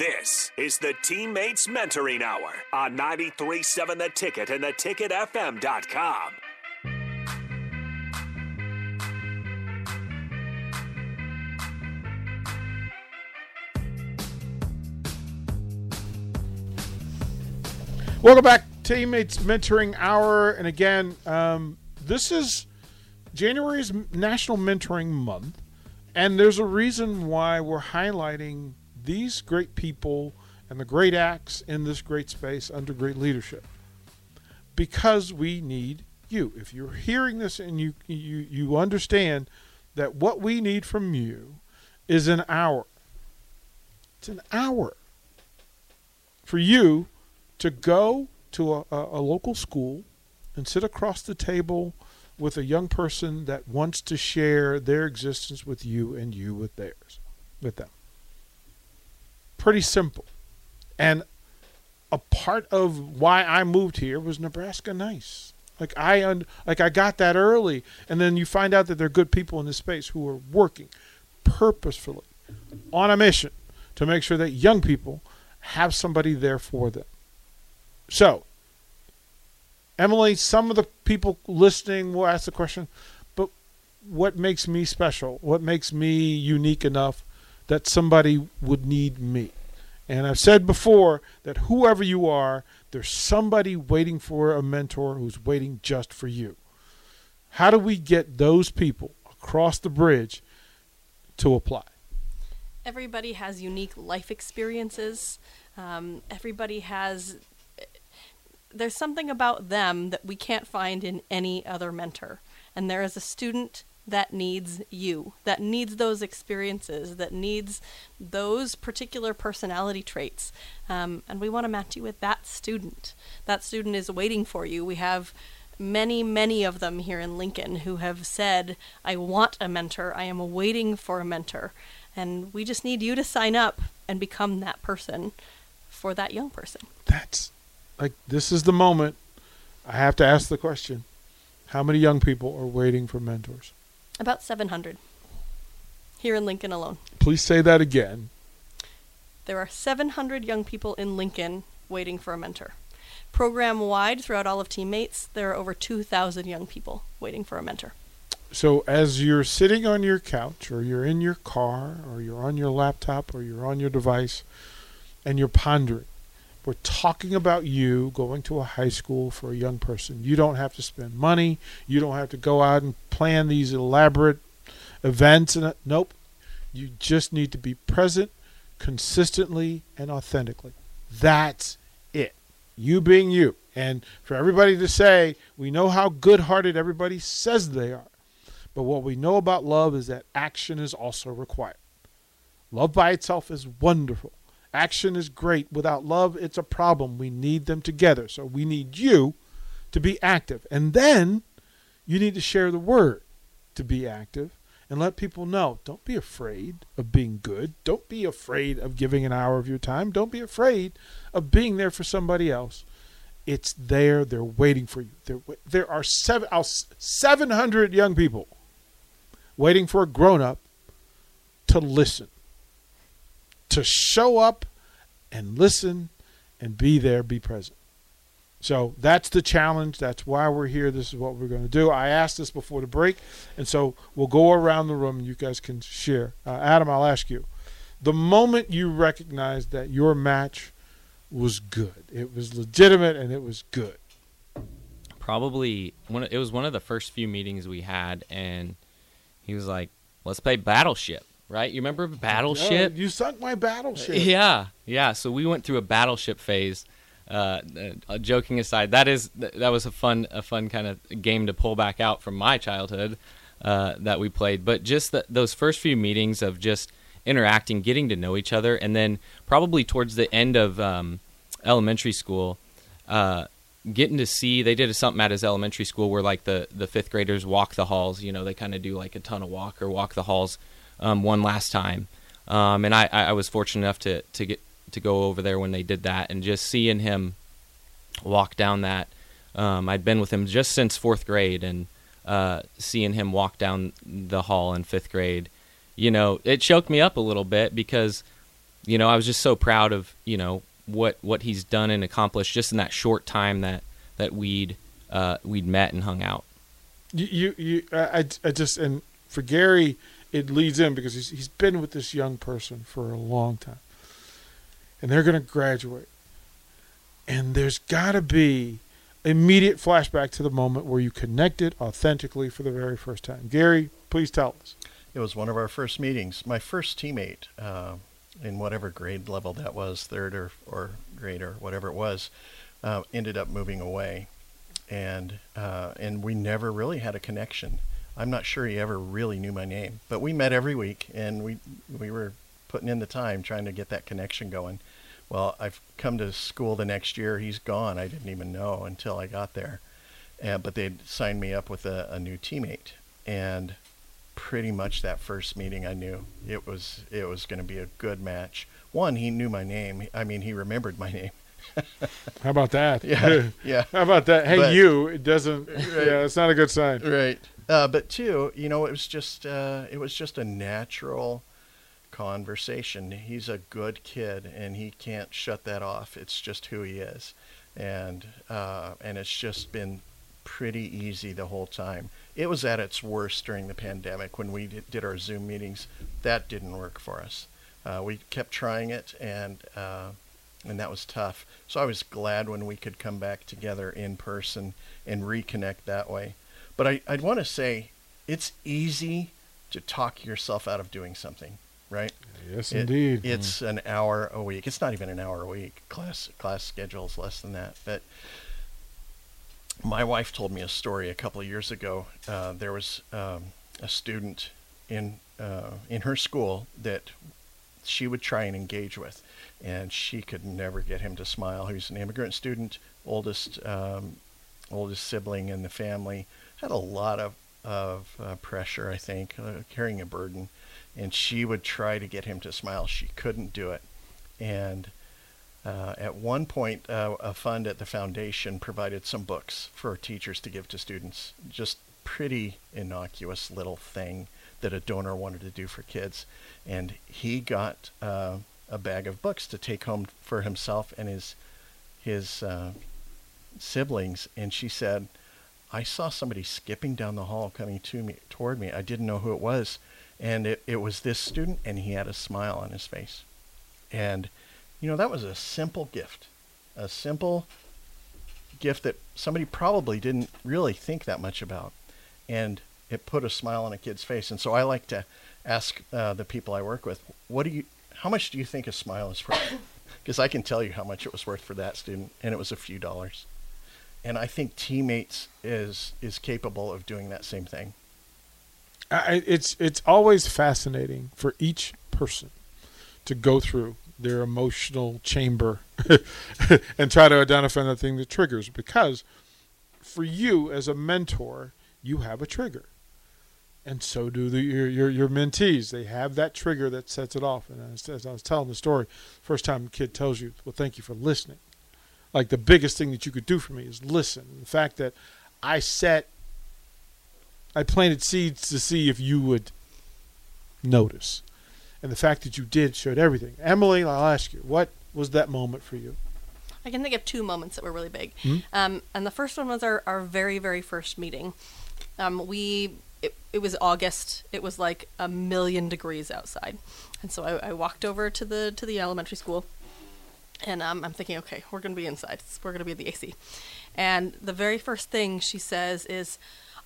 This is the Teammates Mentoring Hour on 93.7 The Ticket and theticketfm.com. Welcome back, Teammates Mentoring Hour. And again, um, this is January's National Mentoring Month. And there's a reason why we're highlighting these great people and the great acts in this great space under great leadership. Because we need you. If you're hearing this and you you, you understand that what we need from you is an hour. It's an hour for you to go to a, a, local school and sit across the table with a young person that wants to share their existence with you and you with theirs, with them. Pretty simple. And a part of why I moved here was Nebraska nice. Like I un- like I got that early and then you find out that there are good people in this space who are working purposefully on a mission to make sure that young people have somebody there for them. So, Emily, some of the people listening will ask the question, but what makes me special? What makes me unique enough that somebody would need me? And I've said before that whoever you are, there's somebody waiting for a mentor who's waiting just for you. How do we get those people across the bridge to apply? Everybody has unique life experiences. Um, everybody has there's something about them that we can't find in any other mentor. And there is a student that needs you, that needs those experiences, that needs those particular personality traits. Um, and we want to match you with that student. That student is waiting for you. We have many, many of them here in Lincoln who have said, I want a mentor, I am waiting for a mentor. And we just need you to sign up and become that person for that young person. That's like this is the moment I have to ask the question how many young people are waiting for mentors? About 700 here in Lincoln alone. Please say that again. There are 700 young people in Lincoln waiting for a mentor. Program wide throughout all of Teammates, there are over 2,000 young people waiting for a mentor. So, as you're sitting on your couch, or you're in your car, or you're on your laptop, or you're on your device, and you're pondering, we're talking about you going to a high school for a young person. You don't have to spend money. You don't have to go out and plan these elaborate events. And uh, nope, you just need to be present, consistently and authentically. That's it. You being you. And for everybody to say, we know how good-hearted everybody says they are, but what we know about love is that action is also required. Love by itself is wonderful Action is great. Without love, it's a problem. We need them together. So we need you to be active. And then you need to share the word to be active and let people know. Don't be afraid of being good. Don't be afraid of giving an hour of your time. Don't be afraid of being there for somebody else. It's there. They're waiting for you. There, there are seven, 700 young people waiting for a grown up to listen to show up and listen and be there, be present. So that's the challenge. That's why we're here. This is what we're going to do. I asked this before the break, and so we'll go around the room and you guys can share. Uh, Adam, I'll ask you. The moment you recognized that your match was good, it was legitimate and it was good. Probably one. It was one of the first few meetings we had, and he was like, "Let's play Battleship." Right? You remember Battleship? you sunk my battleship. Yeah, yeah. So we went through a battleship phase. Uh, uh, joking aside, that is that was a fun a fun kind of game to pull back out from my childhood uh, that we played. But just the, those first few meetings of just interacting, getting to know each other, and then probably towards the end of um, elementary school, uh, getting to see they did something at his elementary school where like the the fifth graders walk the halls. You know, they kind of do like a ton of walk or walk the halls um, one last time. Um, and I, I was fortunate enough to, to get to go over there when they did that and just seeing him walk down that. Um, I'd been with him just since fourth grade and uh, seeing him walk down the hall in fifth grade, you know, it choked me up a little bit because you know, I was just so proud of you know what what he's done and accomplished just in that short time that that we'd uh, we'd met and hung out. You, you, you I, I just, and for Gary, it leads in because he's, he's been with this young person for a long time. And they're going to graduate. And there's got to be immediate flashback to the moment where you connected authentically for the very first time. Gary, please tell us. It was one of our first meetings. My first teammate, uh, in whatever grade level that was, third or, or grade or whatever it was, uh, ended up moving away and uh, and we never really had a connection. I'm not sure he ever really knew my name, but we met every week, and we we were putting in the time trying to get that connection going. Well, I've come to school the next year. He's gone. I didn't even know until I got there, uh, but they'd signed me up with a, a new teammate, and pretty much that first meeting, I knew it was it was going to be a good match. One, he knew my name. I mean, he remembered my name. How about that? Yeah, yeah. How about that? Hey, But- you. It doesn't. Right. Yeah, it's not a good sign. right. Uh, but two, you know, it was just uh, it was just a natural conversation. He's a good kid, and he can't shut that off. It's just who he is, and uh, and it's just been pretty easy the whole time. It was at its worst during the pandemic when we did, did our Zoom meetings. That didn't work for us. Uh, we kept trying it, and uh, and that was tough. So I was glad when we could come back together in person and reconnect that way. But I, I'd want to say it's easy to talk yourself out of doing something, right? Yes, It- indeed. It's an hour a week. It's not even an hour a week. Class class schedule is less than that. But my wife told me a story a couple of years ago. Uh, there was um, a student in uh, in her school that she would try and engage with, and she could never get him to smile. He was an immigrant student, oldest um, oldest sibling in the family, had a lot of of uh, pressure, I think, uh, carrying a burden, and she would try to get him to smile. She couldn't do it, and uh, at one point, uh, a fund at the foundation provided some books for teachers to give to students. Just pretty innocuous little thing that a donor wanted to do for kids, and he got uh, a bag of books to take home for himself and his his uh, siblings. And she said, "I saw somebody skipping down the hall coming to me toward me. I didn't know who it was, and it, it was this student, and he had a smile on his face, and." You know, that was a simple gift. A simple gift that somebody probably didn't really think that much about. And it put a smile on a kid's face. And so I like to ask uh, the people I work with, what do you, how much do you think a smile is worth? Because I can tell you how much it was worth for that student, and it was a few dollars. And I think teammates is is capable of doing that same thing. I, it's it's always fascinating for each person to go through their emotional chamber and try to identify the thing that triggers because for you as a mentor you have a trigger and so do the, your, your your mentees they have that trigger that sets it off and as, as i was telling the story first time a kid tells you well thank you for listening like the biggest thing that you could do for me is listen the fact that i set I planted seeds to see if you would notice. And the fact that you did showed everything. Emily, I'll ask you, what was that moment for you? I can think of two moments that were really big. Hmm? Um, and the first one was our, our very, very first meeting. Um, we it, it was August. It was like a million degrees outside, and so I, I walked over to the to the elementary school, and um, I'm thinking, okay, we're gonna be inside. We're gonna be in the AC, and the very first thing she says is,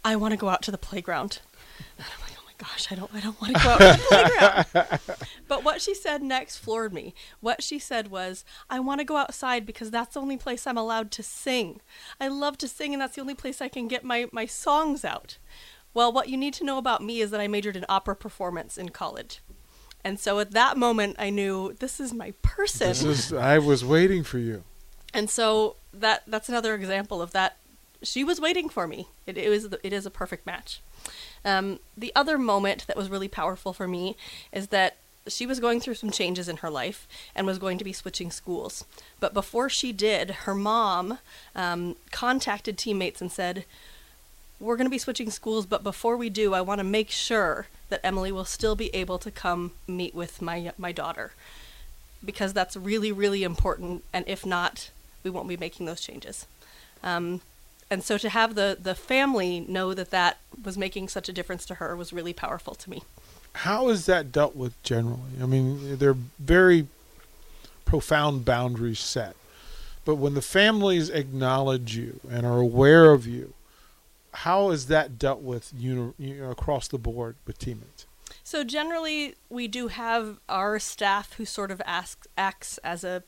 "I want to go out to the playground." And I'm like, oh my gosh, I don't, I don't want to go out to the playground. But what she said next floored me. What she said was, I want to go outside because that's the only place I'm allowed to sing. I love to sing, and that's the only place I can get my, my songs out. Well, what you need to know about me is that I majored in opera performance in college. And so at that moment, I knew this is my person. This is I was waiting for you. And so that that's another example of that. She was waiting for me. It, it was it is a perfect match. Um, the other moment that was really powerful for me is that she was going through some changes in her life and was going to be switching schools. But before she did, her mom um, contacted teammates and said, "We're going to be switching schools, but before we do, I want to make sure that Emily will still be able to come meet with my my daughter." because that's really, really important. And if not, we won't be making those changes. Um, and so to have the, the family know that that was making such a difference to her was really powerful to me. How is that dealt with generally? I mean, they're very profound boundaries set. But when the families acknowledge you and are aware of you, how is that dealt with you know, across the board with teammates? So generally, we do have our staff who sort of asks, acts as a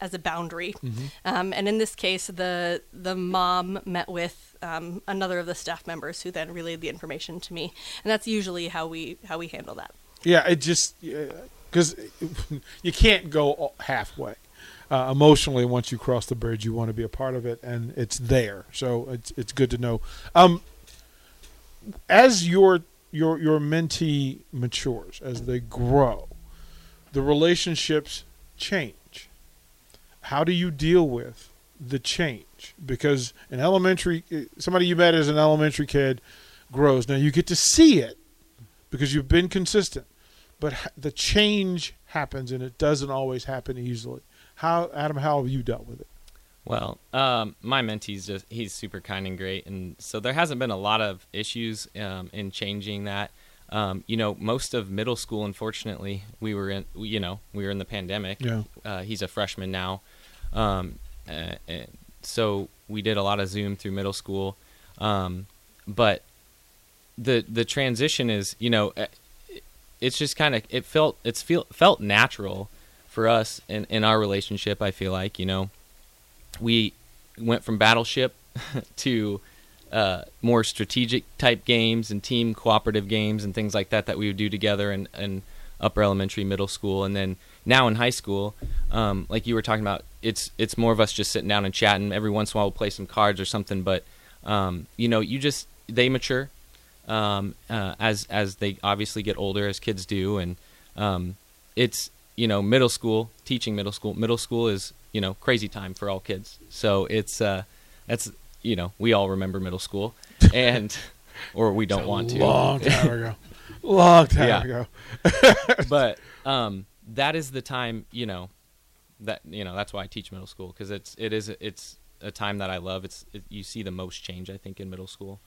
as a boundary, Mm-hmm. um, and in this case, the the mom met with um, another of the staff members who then relayed the information to me, and that's usually how we how we handle that. Yeah, it just because you can't go halfway. Uh, emotionally, once you cross the bridge, you want to be a part of it, and it's there. So it's it's good to know. Um, as your your your mentee matures, as they grow, the relationships change. How do you deal with the change? Because an elementary somebody you met as an elementary kid grows. Now you get to see it because you've been consistent but the change happens and it doesn't always happen easily how adam how have you dealt with it Well, um, my mentee's just he's super kind and great, and so there hasn't been a lot of issues um, in changing that. Um, you know, most of middle school, unfortunately, we were in. You know, we were in the pandemic. Yeah. Uh, he's a freshman now, um, uh, and so we did a lot of Zoom through middle school, um, but the the transition is, you know, uh, it's just kind of it felt it's feel felt natural for us in in our relationship. I feel like you know we went from battleship to uh, more strategic type games and team cooperative games and things like that that we would do together in, in upper elementary, middle school, and then now in high school, um, like you were talking about, it's it's more of us just sitting down and chatting. Every once in a while, we'll play some cards or something, but um, you know, you just they mature um, uh, as as they obviously get older, as kids do, and um, it's you know middle school teaching middle school. Middle school is you know crazy time for all kids, so it's uh, that's you know we all remember middle school, and or we don't want to. long time ago long time Yeah. ago but um, that is the time you know that you know that's why I teach middle school because it's it is it's a time that I love. It's it, you see the most change I think in middle school.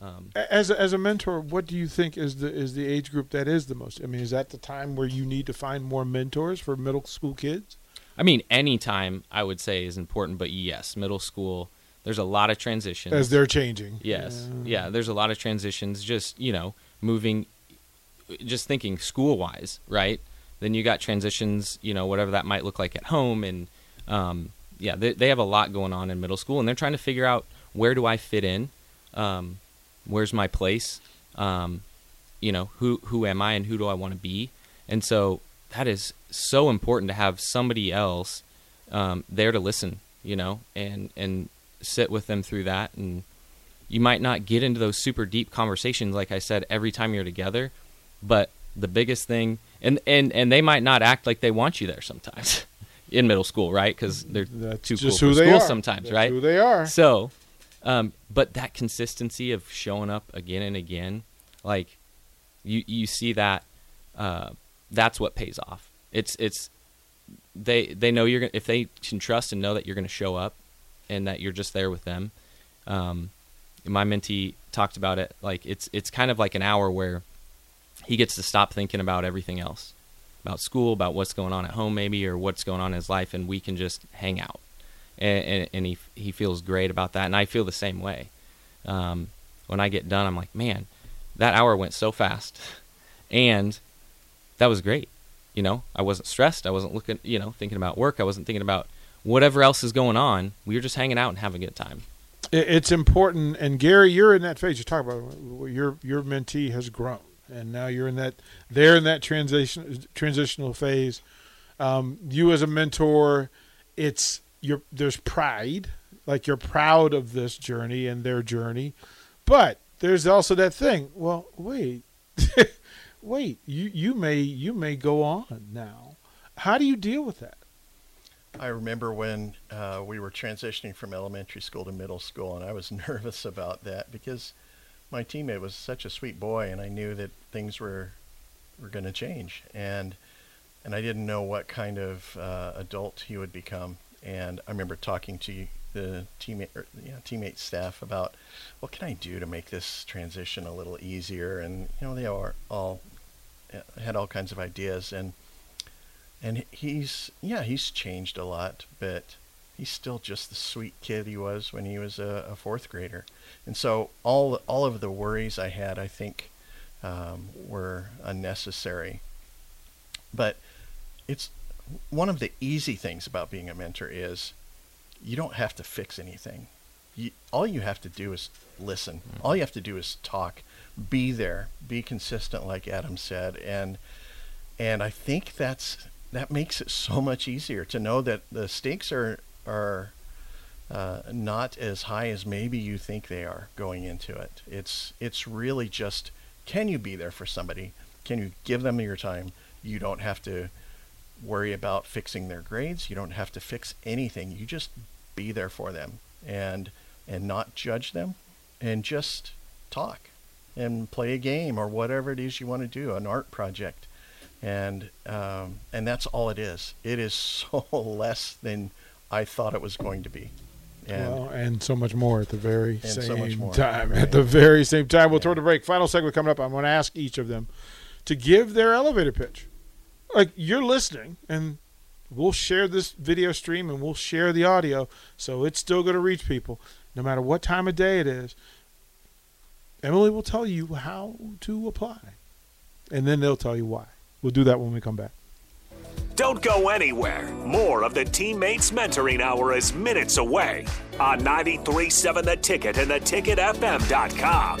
Um, as a, as a mentor what do you think is the is the age group that is the most i mean is that the time where you need to find more mentors for middle school kids I mean, any time I would say is important, but yes, middle school. There's a lot of transitions. as they're changing Yes. Yeah, there's a lot of transitions just, you know, moving just thinking school-wise, right? Then you got transitions, you know, whatever that might look like at home and um yeah, they they have a lot going on in middle school and they're trying to figure out where do I fit in? Um where's my place? Um you know, who who am I and who do I want to be? And so that is so important to have somebody else um, there to listen, you know, and and sit with them through that. And you might not get into those super deep conversations, like I said, every time you're together. But the biggest thing, and and and they might not act like they want you there sometimes in middle school, right? Because they're that's too cool for school are sometimes, That's right? who they are So, um, but that consistency of showing up again and again, like you you see that uh, that's what pays off. It's it's they they know you're gonna if they can trust and know that you're going to show up and that you're just there with them. Um, my mentee talked about it like it's it's kind of like an hour where he gets to stop thinking about everything else about school about what's going on at home maybe or what's going on in his life and we can just hang out and, and, and he he feels great about that. And I feel the same way. Um, when I get done I'm like man that hour went so fast. And that was great. You know I wasn't stressed. I wasn't looking you know thinking about work. I wasn't thinking about whatever else is going on. We were just hanging out and having a good time. It's important. And gary you're in that phase. You talk about your your mentee has grown. And now you're in that they're in that transition transitional phase. Um, you as a mentor it's you're there's pride like you're proud of this journey and their journey but there's also that thing well wait wait you you may you may go on now how do you deal with that I remember when uh, we were transitioning from elementary school to middle school, and I was nervous about that because my teammate was such a sweet boy, and I knew that things were were going to change. And and I didn't know what kind of uh, adult he would become. And I remember talking to the teammate, or, you know, teammate staff about what can I do to make this transition a little easier. And you know, they are all uh, had all kinds of ideas, and and he's yeah, he's changed a lot, but he's still just the sweet kid he was when he was a, a fourth grader. And so all all of the worries I had, I think, um, were unnecessary. But it's one of the easy things about being a mentor is you don't have to fix anything. You, all you have to do is listen. Mm-hmm. All you have to do is talk. Be there. Be consistent, like Adam said, and and I think that's that makes it so much easier to know that the stakes are are uh, not as high as maybe you think they are going into it. It's it's really just can you be there for somebody? Can you give them your time? You don't have to worry about fixing their grades. You don't have to fix anything. You just be there for them and and not judge them and just talk and play a game or whatever it is you want to do, an art project. And um, and that's all it is. It is so less than I thought it was going to be. And, well, and so much more at the very same so time. Right. At the very same time. We'll yeah. throw the break. Final segment coming up. I'm going to ask each of them to give their elevator pitch like you're listening and we'll share this video stream and we'll share the audio so it's still going to reach people no matter what time of day it is emily will tell you how to apply and then they'll tell you why we'll do that when we come back don't go anywhere. More of the Teammates Mentoring Hour is minutes away on 93.7 The Ticket and theticketfm.com.